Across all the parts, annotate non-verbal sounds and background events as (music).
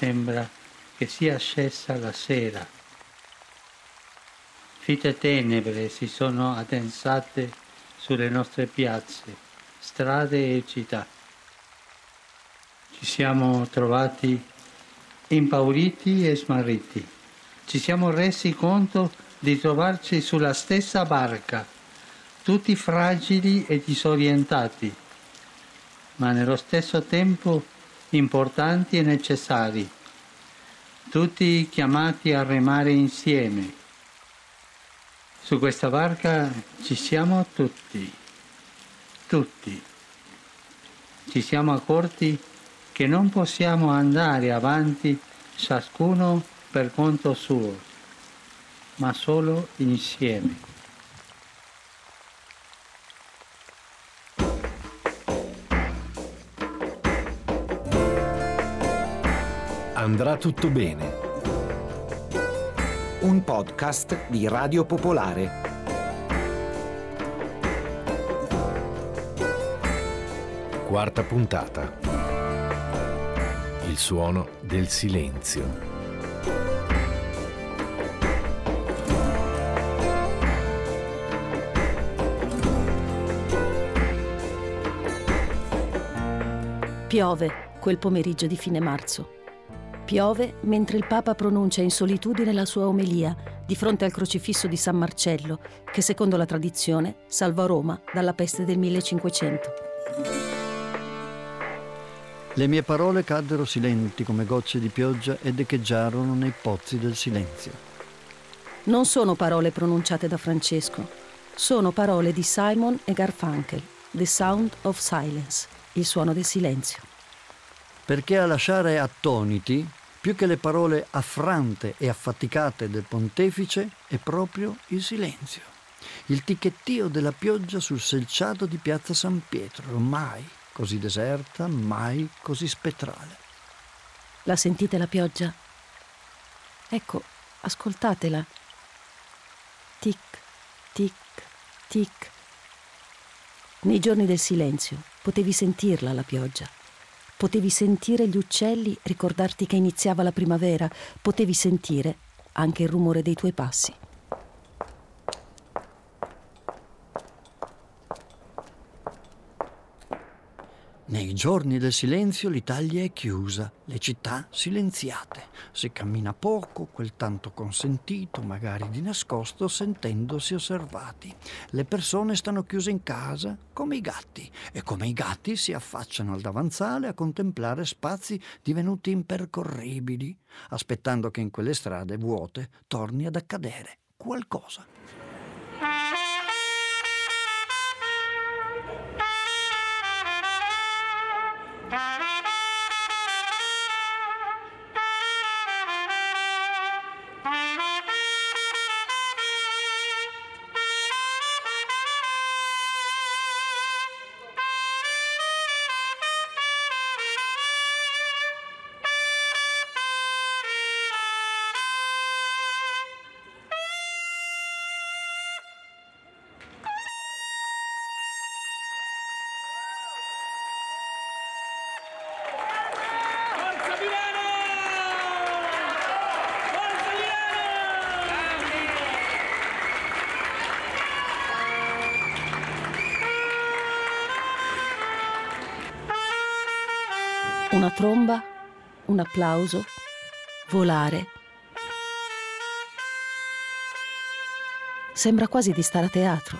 sembra che sia scesa la sera. Fitte tenebre si sono addensate sulle nostre piazze, strade e città. Ci siamo trovati impauriti e smarriti. Ci siamo resi conto di trovarci sulla stessa barca, tutti fragili e disorientati, ma nello stesso tempo importanti e necessari, tutti chiamati a remare insieme. Su questa barca ci siamo tutti, tutti. Ci siamo accorti che non possiamo andare avanti ciascuno per conto suo, ma solo insieme. Andrà tutto bene. Un podcast di Radio Popolare. Quarta puntata. Il suono del silenzio. Piove quel pomeriggio di fine marzo. Piove mentre il Papa pronuncia in solitudine la sua omelia di fronte al crocifisso di San Marcello, che secondo la tradizione salvò Roma dalla peste del 1500. Le mie parole caddero silenti come gocce di pioggia ed echeggiarono nei pozzi del silenzio. Non sono parole pronunciate da Francesco, sono parole di Simon e Garfunkel, The Sound of Silence il suono del silenzio. Perché a lasciare attoniti, più che le parole affrante e affaticate del pontefice, è proprio il silenzio. Il ticchettio della pioggia sul selciato di piazza San Pietro, mai così deserta, mai così spettrale. La sentite la pioggia? Ecco, ascoltatela. Tic, tic, tic. Nei giorni del silenzio Potevi sentirla la pioggia. Potevi sentire gli uccelli, ricordarti che iniziava la primavera. Potevi sentire anche il rumore dei tuoi passi. Nei giorni del silenzio l'Italia è chiusa, le città silenziate. Si cammina poco, quel tanto consentito, magari di nascosto, sentendosi osservati. Le persone stanno chiuse in casa come i gatti e come i gatti si affacciano al davanzale a contemplare spazi divenuti impercorribili, aspettando che in quelle strade vuote torni ad accadere qualcosa. Una tromba, un applauso, volare. Sembra quasi di stare a teatro.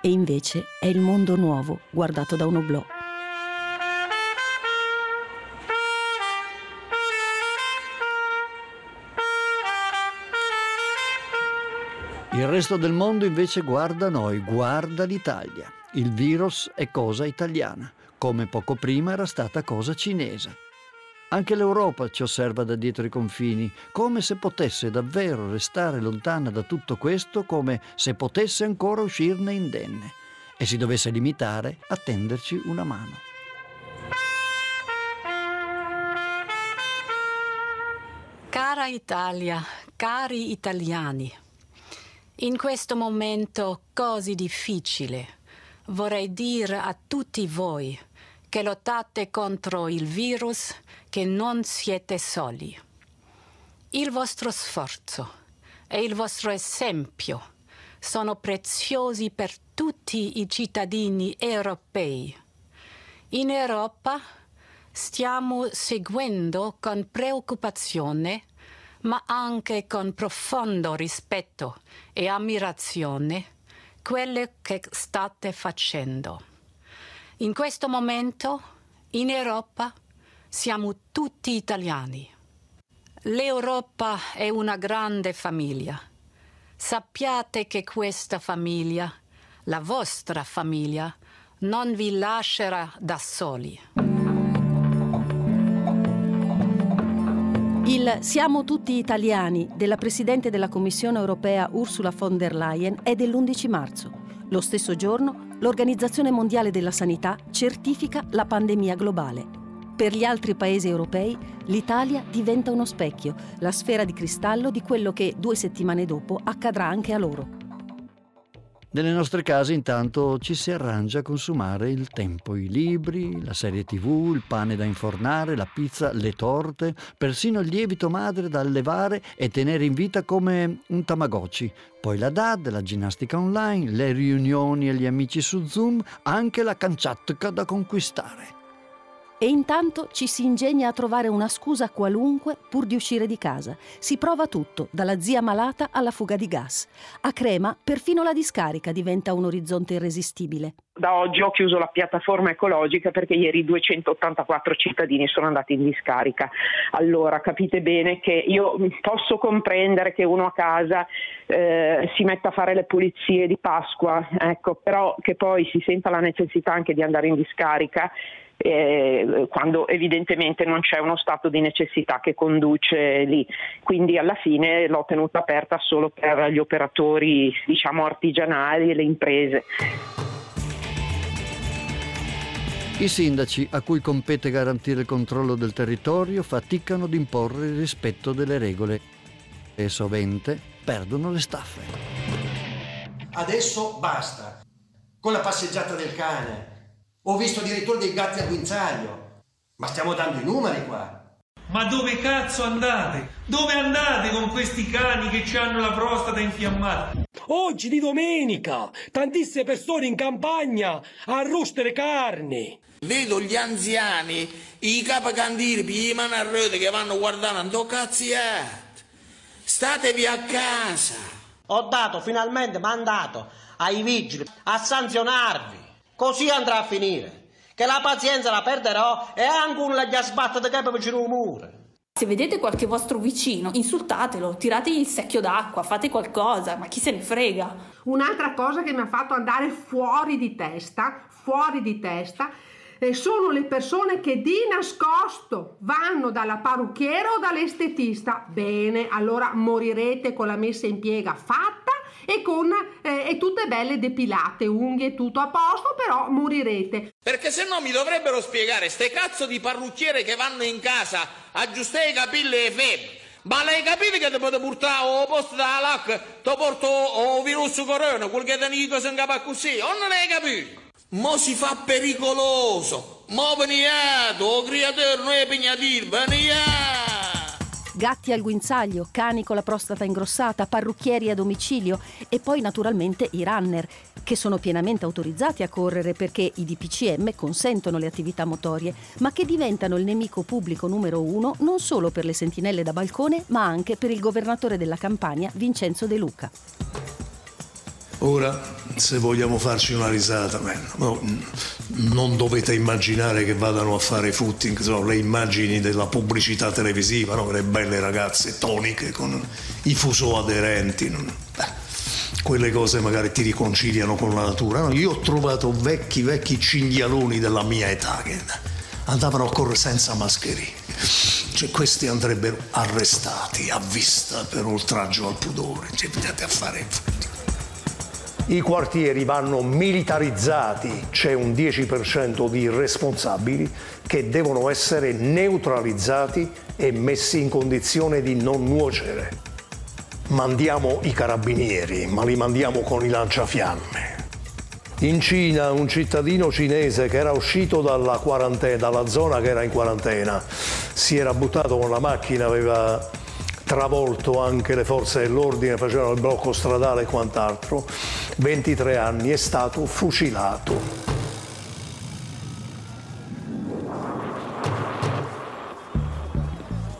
E invece è il mondo nuovo guardato da un oblò. Il resto del mondo invece guarda noi, guarda l'Italia. Il virus è cosa italiana come poco prima era stata cosa cinese. Anche l'Europa ci osserva da dietro i confini, come se potesse davvero restare lontana da tutto questo, come se potesse ancora uscirne indenne e si dovesse limitare a tenderci una mano. Cara Italia, cari italiani, in questo momento così difficile vorrei dire a tutti voi che lottate contro il virus, che non siete soli. Il vostro sforzo e il vostro esempio sono preziosi per tutti i cittadini europei. In Europa stiamo seguendo con preoccupazione, ma anche con profondo rispetto e ammirazione, quello che state facendo. In questo momento, in Europa, siamo tutti italiani. L'Europa è una grande famiglia. Sappiate che questa famiglia, la vostra famiglia, non vi lascerà da soli. Il Siamo tutti italiani della Presidente della Commissione europea Ursula von der Leyen è dell'11 marzo. Lo stesso giorno l'Organizzazione Mondiale della Sanità certifica la pandemia globale. Per gli altri paesi europei l'Italia diventa uno specchio, la sfera di cristallo di quello che due settimane dopo accadrà anche a loro. Nelle nostre case intanto ci si arrangia a consumare il tempo, i libri, la serie tv, il pane da infornare, la pizza, le torte, persino il lievito madre da allevare e tenere in vita come un tamagotchi. Poi la DAD, la ginnastica online, le riunioni e gli amici su Zoom, anche la canciatka da conquistare. E intanto ci si ingegna a trovare una scusa qualunque pur di uscire di casa. Si prova tutto, dalla zia malata alla fuga di gas. A Crema perfino la discarica diventa un orizzonte irresistibile. Da oggi ho chiuso la piattaforma ecologica perché ieri 284 cittadini sono andati in discarica. Allora capite bene che io posso comprendere che uno a casa eh, si metta a fare le pulizie di Pasqua, ecco, però che poi si senta la necessità anche di andare in discarica eh, quando evidentemente non c'è uno stato di necessità che conduce lì. Quindi alla fine l'ho tenuta aperta solo per gli operatori diciamo artigianali e le imprese. I sindaci, a cui compete garantire il controllo del territorio, faticano ad imporre il rispetto delle regole e sovente perdono le staffe. Adesso basta. Con la passeggiata del cane, ho visto addirittura dei gatti a guinzaglio. Ma stiamo dando i numeri qua. Ma dove cazzo andate? Dove andate con questi cani che ci hanno la prostata infiammata? Oggi di domenica, tantissime persone in campagna a roostere carne. Vedo gli anziani, i capacandiri, i mani a rete che vanno guardando, cazziate. Statevi a casa. Ho dato finalmente mandato ai vigili a sanzionarvi. Così andrà a finire. Che la pazienza la perderò e anche un gli di capo vicino al muro. Se vedete qualche vostro vicino, insultatelo, tirategli il secchio d'acqua, fate qualcosa, ma chi se ne frega. Un'altra cosa che mi ha fatto andare fuori di testa, fuori di testa, eh, sono le persone che di nascosto vanno dalla parrucchiera o dall'estetista. Bene, allora morirete con la messa in piega fatta e con eh, e tutte belle depilate, unghie, tutto a posto, però morirete. Perché se no mi dovrebbero spiegare ste cazzo di parrucchiere che vanno in casa a aggiustare i capelli e febbre. Ma lei capite che ti potete portare al posto della LAC, ti porto il virus corona, quel che ti dico se incapa così, o non hai capito? Mo si fa pericoloso, mo veniate, o creatore non è pignatino, veniate! Gatti al guinzaglio, cani con la prostata ingrossata, parrucchieri a domicilio e poi naturalmente i runner, che sono pienamente autorizzati a correre perché i DPCM consentono le attività motorie, ma che diventano il nemico pubblico numero uno non solo per le sentinelle da balcone, ma anche per il governatore della Campania, Vincenzo De Luca. Ora, se vogliamo farci una risata, no, non dovete immaginare che vadano a fare footing, so, le immagini della pubblicità televisiva, no? le belle ragazze toniche con i fuso aderenti. Beh, quelle cose magari ti riconciliano con la natura. No, io ho trovato vecchi, vecchi cinghialoni della mia età che andavano a correre senza mascherine. Cioè, questi andrebbero arrestati a vista per oltraggio al pudore. Cioè, andate a fare i quartieri vanno militarizzati, c'è un 10% di responsabili che devono essere neutralizzati e messi in condizione di non nuocere. Mandiamo i carabinieri, ma li mandiamo con i lanciafiamme. In Cina un cittadino cinese che era uscito dalla quarantena, dalla zona che era in quarantena, si era buttato con la macchina, aveva travolto anche le forze dell'ordine, facevano il blocco stradale e quant'altro. 23 anni, è stato fucilato.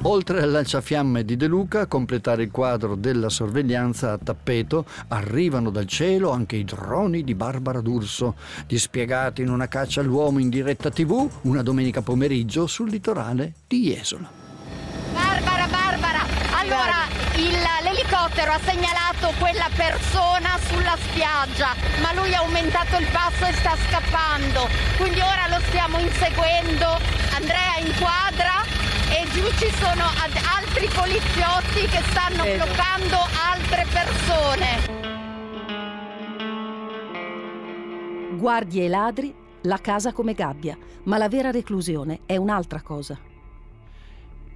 Oltre al lanciafiamme di De Luca, a completare il quadro della sorveglianza a tappeto, arrivano dal cielo anche i droni di Barbara D'Urso, dispiegati in una caccia all'uomo in diretta tv una domenica pomeriggio sul litorale di Jesola. Allora il, l'elicottero ha segnalato quella persona sulla spiaggia, ma lui ha aumentato il passo e sta scappando, quindi ora lo stiamo inseguendo. Andrea inquadra e giù ci sono altri poliziotti che stanno bloccando altre persone. Guardie e ladri, la casa come gabbia, ma la vera reclusione è un'altra cosa.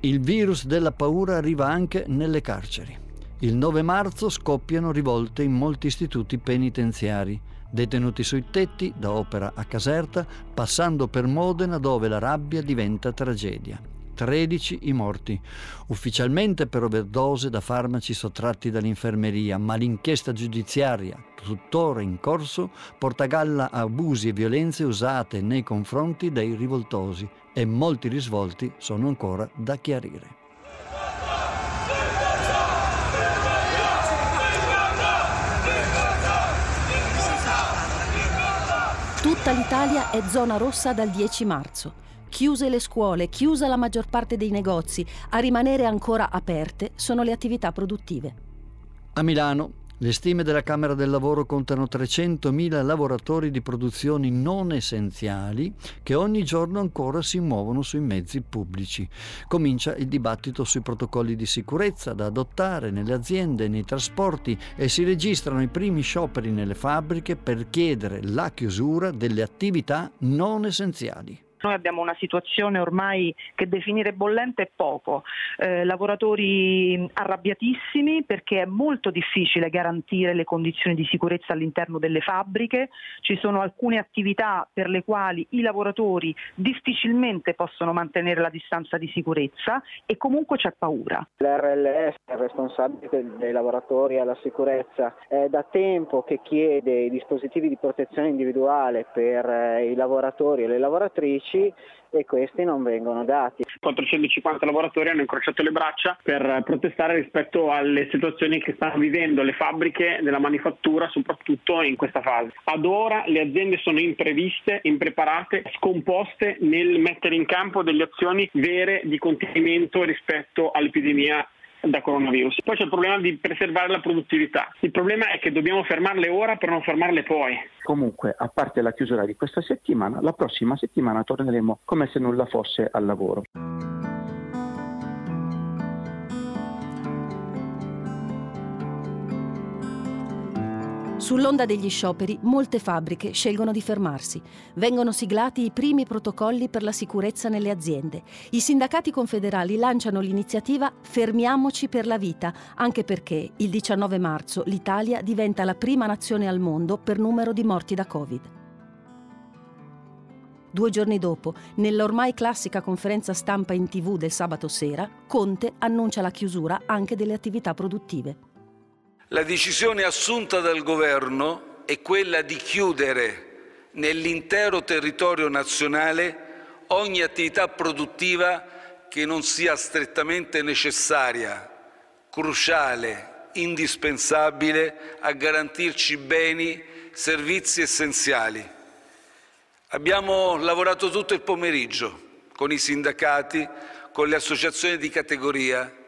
Il virus della paura arriva anche nelle carceri. Il 9 marzo scoppiano rivolte in molti istituti penitenziari, detenuti sui tetti, da Opera a Caserta, passando per Modena dove la rabbia diventa tragedia. 13 i morti, ufficialmente per overdose da farmaci sottratti dall'infermeria, ma l'inchiesta giudiziaria, tuttora in corso, porta a galla abusi e violenze usate nei confronti dei rivoltosi e molti risvolti sono ancora da chiarire. Tutta l'Italia è zona rossa dal 10 marzo chiuse le scuole, chiusa la maggior parte dei negozi, a rimanere ancora aperte sono le attività produttive. A Milano le stime della Camera del Lavoro contano 300.000 lavoratori di produzioni non essenziali che ogni giorno ancora si muovono sui mezzi pubblici. Comincia il dibattito sui protocolli di sicurezza da adottare nelle aziende nei trasporti e si registrano i primi scioperi nelle fabbriche per chiedere la chiusura delle attività non essenziali. Noi abbiamo una situazione ormai che definire bollente è poco, eh, lavoratori arrabbiatissimi perché è molto difficile garantire le condizioni di sicurezza all'interno delle fabbriche, ci sono alcune attività per le quali i lavoratori difficilmente possono mantenere la distanza di sicurezza e comunque c'è paura. L'RLS è responsabile dei lavoratori alla sicurezza, è da tempo che chiede i dispositivi di protezione individuale per eh, i lavoratori e le lavoratrici 10 e questi non vengono dati. 450 lavoratori hanno incrociato le braccia per protestare rispetto alle situazioni che stanno vivendo le fabbriche della manifattura, soprattutto in questa fase. Ad ora le aziende sono impreviste, impreparate, scomposte nel mettere in campo delle azioni vere di contenimento rispetto all'epidemia da coronavirus. Poi c'è il problema di preservare la produttività. Il problema è che dobbiamo fermarle ora per non fermarle poi. Comunque, a parte la chiusura di questa settimana, la prossima settimana torneremo come se nulla fosse al lavoro. Sull'onda degli scioperi, molte fabbriche scelgono di fermarsi. Vengono siglati i primi protocolli per la sicurezza nelle aziende. I sindacati confederali lanciano l'iniziativa Fermiamoci per la vita, anche perché il 19 marzo l'Italia diventa la prima nazione al mondo per numero di morti da Covid. Due giorni dopo, nell'ormai classica conferenza stampa in tv del sabato sera, Conte annuncia la chiusura anche delle attività produttive. La decisione assunta dal Governo è quella di chiudere nell'intero territorio nazionale ogni attività produttiva che non sia strettamente necessaria, cruciale, indispensabile a garantirci beni, servizi essenziali. Abbiamo lavorato tutto il pomeriggio con i sindacati, con le associazioni di categoria,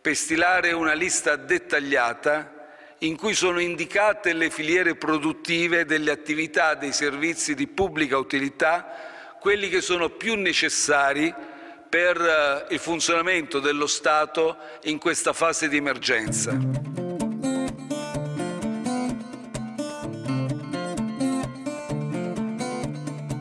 per stilare una lista dettagliata in cui sono indicate le filiere produttive delle attività dei servizi di pubblica utilità, quelli che sono più necessari per eh, il funzionamento dello Stato in questa fase di emergenza.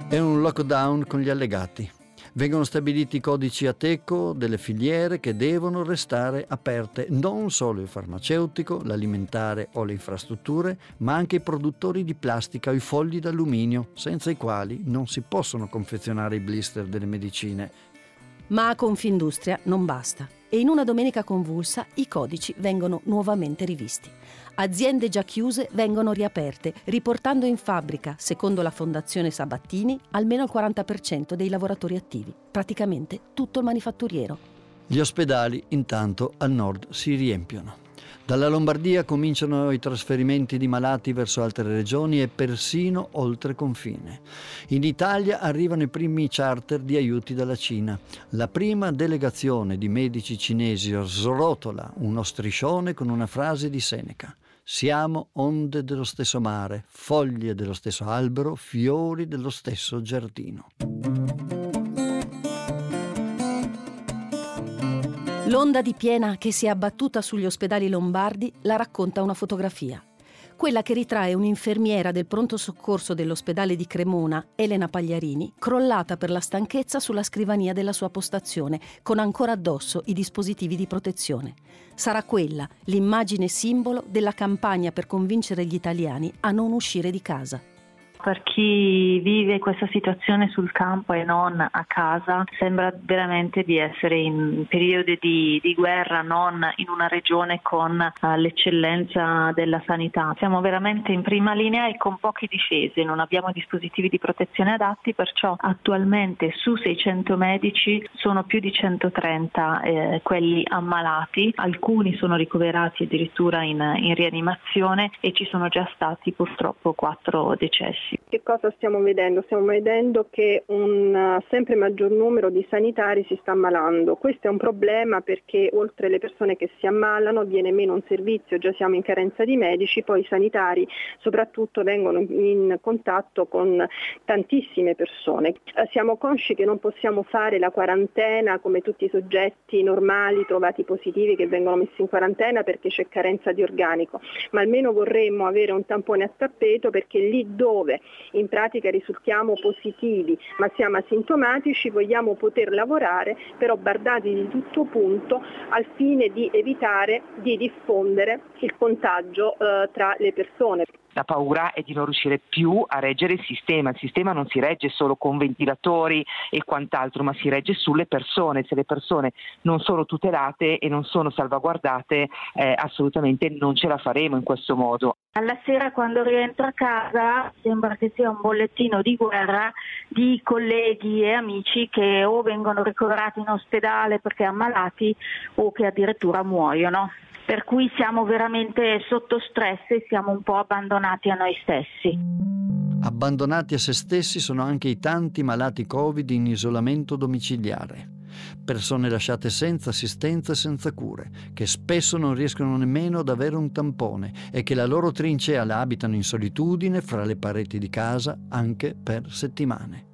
È un lockdown con gli allegati. Vengono stabiliti i codici ATECO delle filiere che devono restare aperte, non solo il farmaceutico, l'alimentare o le infrastrutture, ma anche i produttori di plastica o i fogli d'alluminio, senza i quali non si possono confezionare i blister delle medicine. Ma a Confindustria non basta e in una domenica convulsa i codici vengono nuovamente rivisti. Aziende già chiuse vengono riaperte, riportando in fabbrica, secondo la Fondazione Sabattini, almeno il 40% dei lavoratori attivi, praticamente tutto il manifatturiero. Gli ospedali intanto al nord si riempiono. Dalla Lombardia cominciano i trasferimenti di malati verso altre regioni e persino oltre confine. In Italia arrivano i primi charter di aiuti dalla Cina. La prima delegazione di medici cinesi srotola uno striscione con una frase di Seneca. Siamo onde dello stesso mare, foglie dello stesso albero, fiori dello stesso giardino. L'onda di piena che si è abbattuta sugli ospedali lombardi la racconta una fotografia. Quella che ritrae un'infermiera del pronto soccorso dell'ospedale di Cremona, Elena Pagliarini, crollata per la stanchezza sulla scrivania della sua postazione, con ancora addosso i dispositivi di protezione. Sarà quella l'immagine simbolo della campagna per convincere gli italiani a non uscire di casa. Per chi vive questa situazione sul campo e non a casa, sembra veramente di essere in periodi di, di guerra, non in una regione con uh, l'eccellenza della sanità. Siamo veramente in prima linea e con poche difese, non abbiamo dispositivi di protezione adatti, perciò attualmente su 600 medici sono più di 130 eh, quelli ammalati, alcuni sono ricoverati addirittura in, in rianimazione e ci sono già stati purtroppo quattro decessi. Che cosa stiamo vedendo? Stiamo vedendo che un uh, sempre maggior numero di sanitari si sta ammalando. Questo è un problema perché oltre alle persone che si ammalano viene meno un servizio, già siamo in carenza di medici, poi i sanitari soprattutto vengono in contatto con tantissime persone. Eh, siamo consci che non possiamo fare la quarantena come tutti i soggetti normali trovati positivi che vengono messi in quarantena perché c'è carenza di organico, ma almeno vorremmo avere un tampone a tappeto perché lì dove in pratica risultiamo positivi ma siamo asintomatici, vogliamo poter lavorare però bardati di tutto punto al fine di evitare di diffondere il contagio eh, tra le persone. La paura è di non riuscire più a reggere il sistema. Il sistema non si regge solo con ventilatori e quant'altro, ma si regge sulle persone. Se le persone non sono tutelate e non sono salvaguardate, eh, assolutamente non ce la faremo in questo modo. Alla sera quando rientro a casa sembra che sia un bollettino di guerra di colleghi e amici che o vengono ricoverati in ospedale perché ammalati o che addirittura muoiono per cui siamo veramente sotto stress e siamo un po' abbandonati a noi stessi. Abbandonati a se stessi sono anche i tanti malati Covid in isolamento domiciliare. Persone lasciate senza assistenza e senza cure, che spesso non riescono nemmeno ad avere un tampone e che la loro trincea la abitano in solitudine fra le pareti di casa anche per settimane.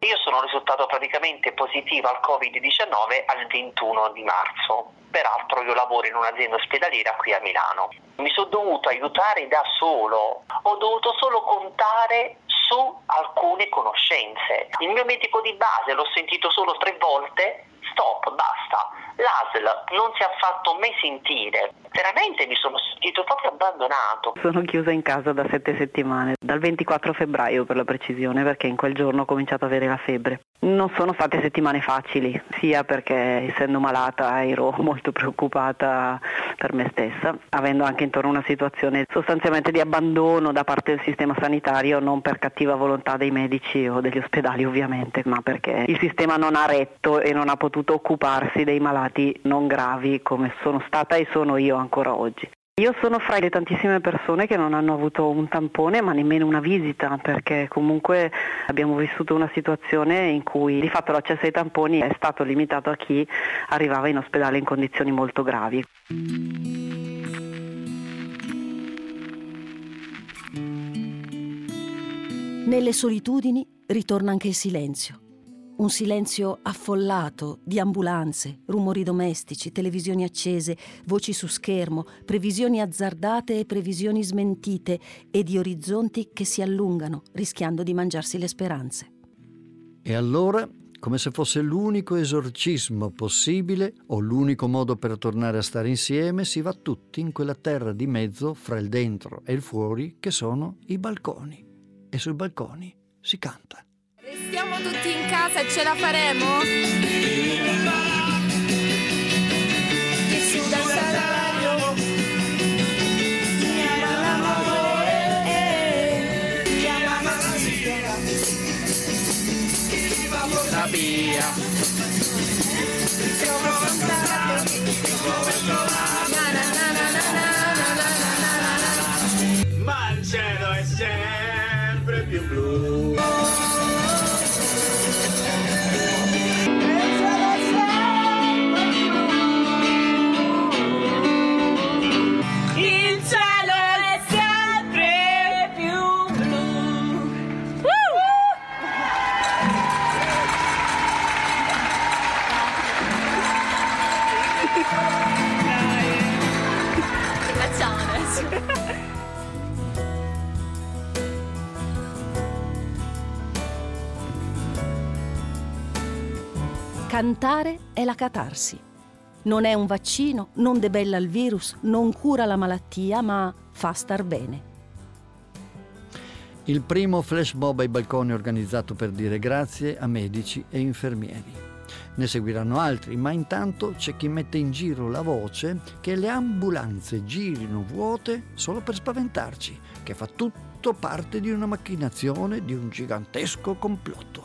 Io sono risultato praticamente positivo al Covid-19 al 21 di marzo. Peraltro io lavoro in un'azienda ospedaliera qui a Milano. Mi sono dovuto aiutare da solo, ho dovuto solo contare su alcune conoscenze. Il mio medico di base l'ho sentito solo tre volte, stop, basta. L'ASL non si è fatto mai sentire. Veramente mi sono sentito proprio abbandonato. Sono chiusa in casa da sette settimane, dal 24 febbraio per la precisione, perché in quel giorno ho cominciato ad avere la febbre. Non sono state settimane facili, sia perché essendo malata ero (laughs) molto preoccupata per me stessa, avendo anche intorno una situazione sostanzialmente di abbandono da parte del sistema sanitario, non per cattiva volontà dei medici o degli ospedali ovviamente, ma perché il sistema non ha retto e non ha potuto occuparsi dei malati non gravi come sono stata e sono io ancora oggi. Io sono fra le tantissime persone che non hanno avuto un tampone ma nemmeno una visita perché comunque abbiamo vissuto una situazione in cui di fatto l'accesso ai tamponi è stato limitato a chi arrivava in ospedale in condizioni molto gravi. Nelle solitudini ritorna anche il silenzio. Un silenzio affollato di ambulanze, rumori domestici, televisioni accese, voci su schermo, previsioni azzardate e previsioni smentite e di orizzonti che si allungano, rischiando di mangiarsi le speranze. E allora come se fosse l'unico esorcismo possibile o l'unico modo per tornare a stare insieme, si va tutti in quella terra di mezzo fra il dentro e il fuori che sono i balconi. E sui balconi si canta tutti in casa e ce la faremo? Che suda il salario, chiama l'amore, chiama la sera, chi va por la via, se ho prontato, Cantare è la catarsi. Non è un vaccino, non debella il virus, non cura la malattia, ma fa star bene. Il primo flash mob ai balconi organizzato per dire grazie a medici e infermieri. Ne seguiranno altri, ma intanto c'è chi mette in giro la voce che le ambulanze girino vuote solo per spaventarci, che fa tutto parte di una macchinazione di un gigantesco complotto.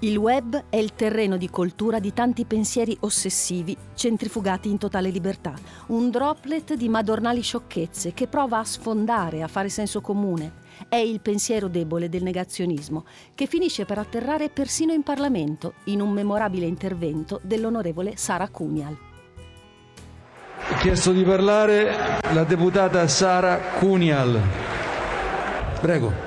Il web è il terreno di coltura di tanti pensieri ossessivi centrifugati in totale libertà, un droplet di madornali sciocchezze che prova a sfondare, a fare senso comune. È il pensiero debole del negazionismo, che finisce per atterrare persino in Parlamento, in un memorabile intervento dell'onorevole Sara Cunial. Ha chiesto di parlare la deputata Sara Cunial. Prego.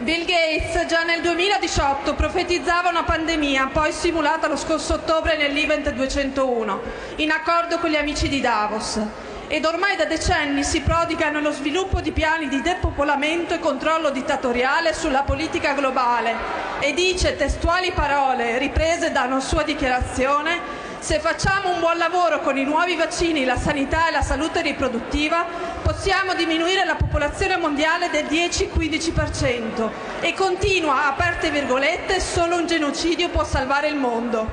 Bill Gates già nel 2018 profetizzava una pandemia, poi simulata lo scorso ottobre nell'Event 201, in accordo con gli amici di Davos. Ed ormai da decenni si prodiga nello sviluppo di piani di depopolamento e controllo dittatoriale sulla politica globale e dice testuali parole riprese da una sua dichiarazione se facciamo un buon lavoro con i nuovi vaccini, la sanità e la salute riproduttiva, possiamo diminuire la popolazione mondiale del 10-15% e continua, aperte virgolette, solo un genocidio può salvare il mondo.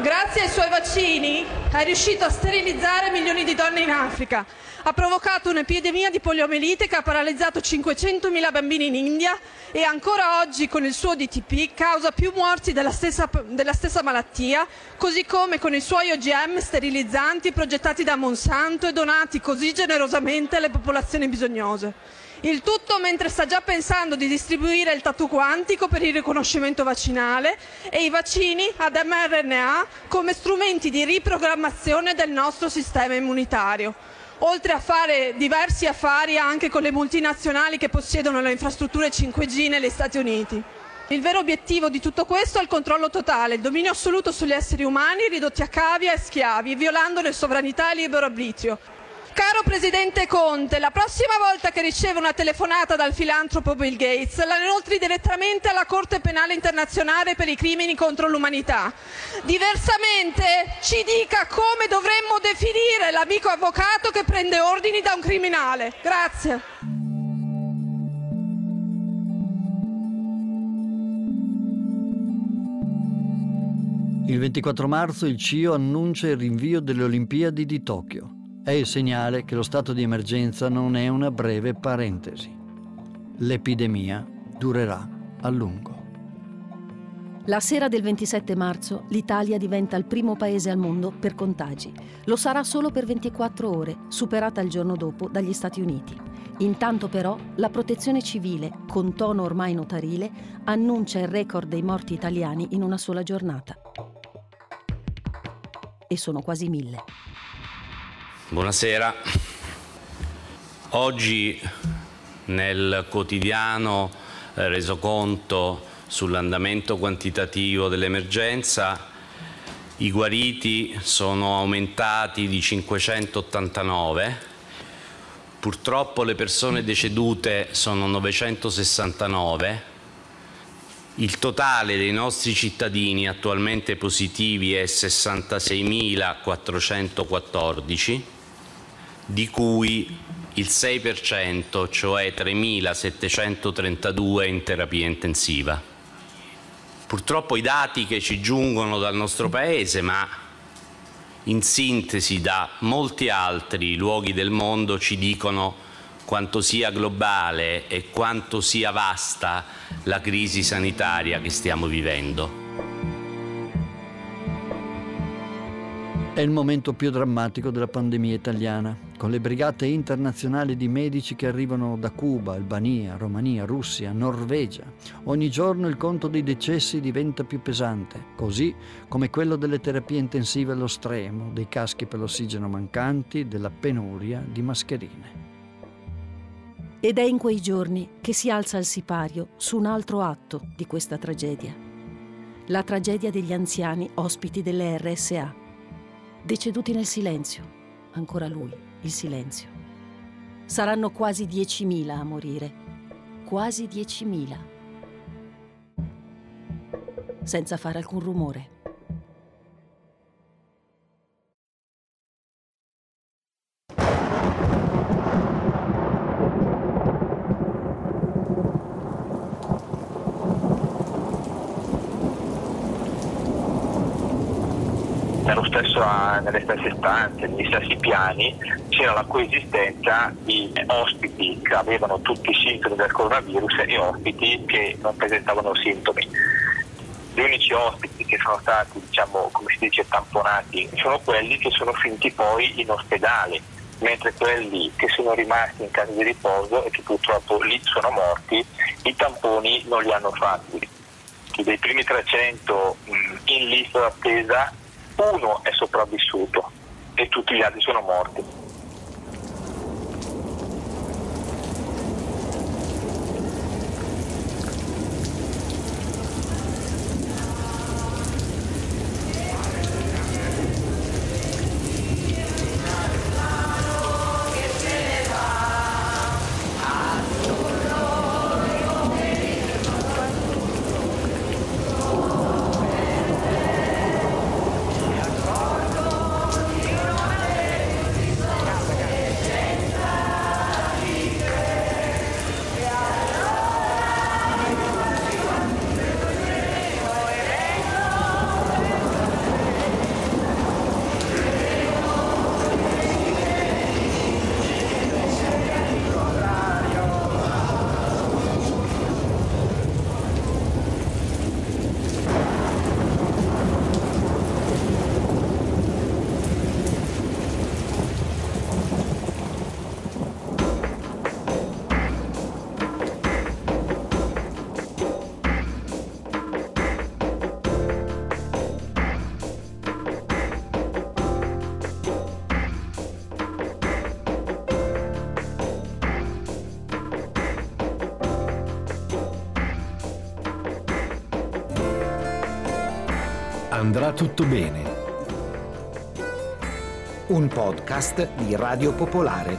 Grazie ai suoi vaccini è riuscito a sterilizzare milioni di donne in Africa, ha provocato un'epidemia di poliomielite che ha paralizzato 500.000 bambini in India e ancora oggi con il suo DTP causa più morti della stessa, malattia, così come con i suoi OGM sterilizzanti progettati da Monsanto e donati così generosamente alle popolazioni bisognose. Il tutto mentre sta già pensando di distribuire il tattoo quantico per il riconoscimento vaccinale e i vaccini ad mRNA come strumenti di riprogrammazione del nostro sistema immunitario oltre a fare diversi affari anche con le multinazionali che possiedono le infrastrutture 5G negli Stati Uniti. Il vero obiettivo di tutto questo è il controllo totale, il dominio assoluto sugli esseri umani ridotti a cavia e schiavi, violandone sovranità e libero arbitrio. Caro Presidente Conte, la prossima volta che riceve una telefonata dal filantropo Bill Gates, la inoltri direttamente alla Corte Penale Internazionale per i crimini contro l'umanità. Diversamente ci dica come dovremmo definire l'amico avvocato che prende ordini da un criminale. Grazie. Il 24 marzo il CIO annuncia il rinvio delle Olimpiadi di Tokyo. È il segnale che lo stato di emergenza non è una breve parentesi. L'epidemia durerà a lungo. La sera del 27 marzo l'Italia diventa il primo paese al mondo per contagi. Lo sarà solo per 24 ore, superata il giorno dopo dagli Stati Uniti. Intanto però la protezione civile, con tono ormai notarile, annuncia il record dei morti italiani in una sola giornata. E sono quasi mille. Buonasera. Oggi nel quotidiano eh, resoconto sull'andamento quantitativo dell'emergenza i guariti sono aumentati di 589, purtroppo le persone decedute sono 969, Il totale dei nostri cittadini attualmente positivi è 66.414, di cui il 6%, cioè 3.732 in terapia intensiva. Purtroppo i dati che ci giungono dal nostro Paese, ma in sintesi da molti altri luoghi del mondo, ci dicono quanto sia globale e quanto sia vasta la crisi sanitaria che stiamo vivendo. È il momento più drammatico della pandemia italiana, con le brigate internazionali di medici che arrivano da Cuba, Albania, Romania, Russia, Norvegia. Ogni giorno il conto dei decessi diventa più pesante, così come quello delle terapie intensive allo stremo, dei caschi per l'ossigeno mancanti, della penuria di mascherine. Ed è in quei giorni che si alza il sipario su un altro atto di questa tragedia. La tragedia degli anziani ospiti delle RSA, deceduti nel silenzio, ancora lui, il silenzio. Saranno quasi 10.000 a morire, quasi 10.000, senza fare alcun rumore. Stesso, nelle stesse stanze, negli stessi piani, c'era la coesistenza di ospiti che avevano tutti i sintomi del coronavirus e ospiti che non presentavano sintomi. Gli unici ospiti che sono stati, diciamo, come si dice, tamponati sono quelli che sono finiti poi in ospedale, mentre quelli che sono rimasti in casa di riposo e che purtroppo lì sono morti, i tamponi non li hanno fatti. Dei primi 300 in lista d'attesa uno è sopravvissuto e tutti gli altri sono morti. Andrà tutto bene. Un podcast di Radio Popolare.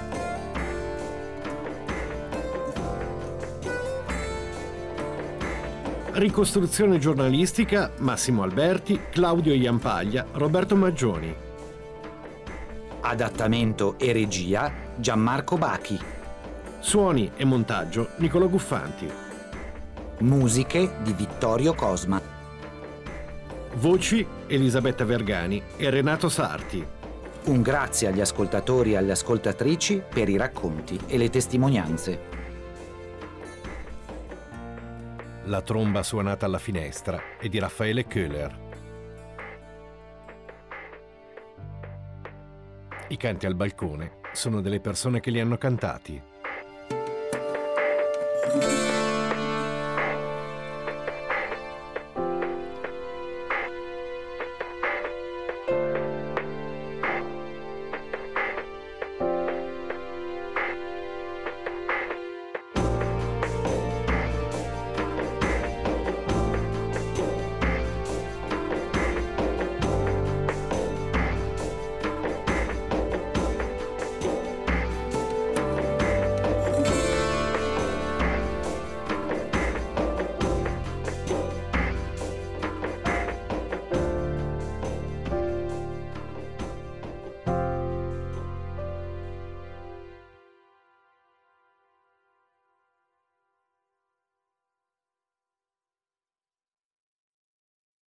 Ricostruzione giornalistica Massimo Alberti, Claudio Iampaglia, Roberto Maggioni. Adattamento e regia Gianmarco Bachi. Suoni e montaggio Nicolò Guffanti. Musiche di Vittorio Cosma. Voci Elisabetta Vergani e Renato Sarti. Un grazie agli ascoltatori e alle ascoltatrici per i racconti e le testimonianze. La tromba suonata alla finestra è di Raffaele Köhler. I canti al balcone sono delle persone che li hanno cantati.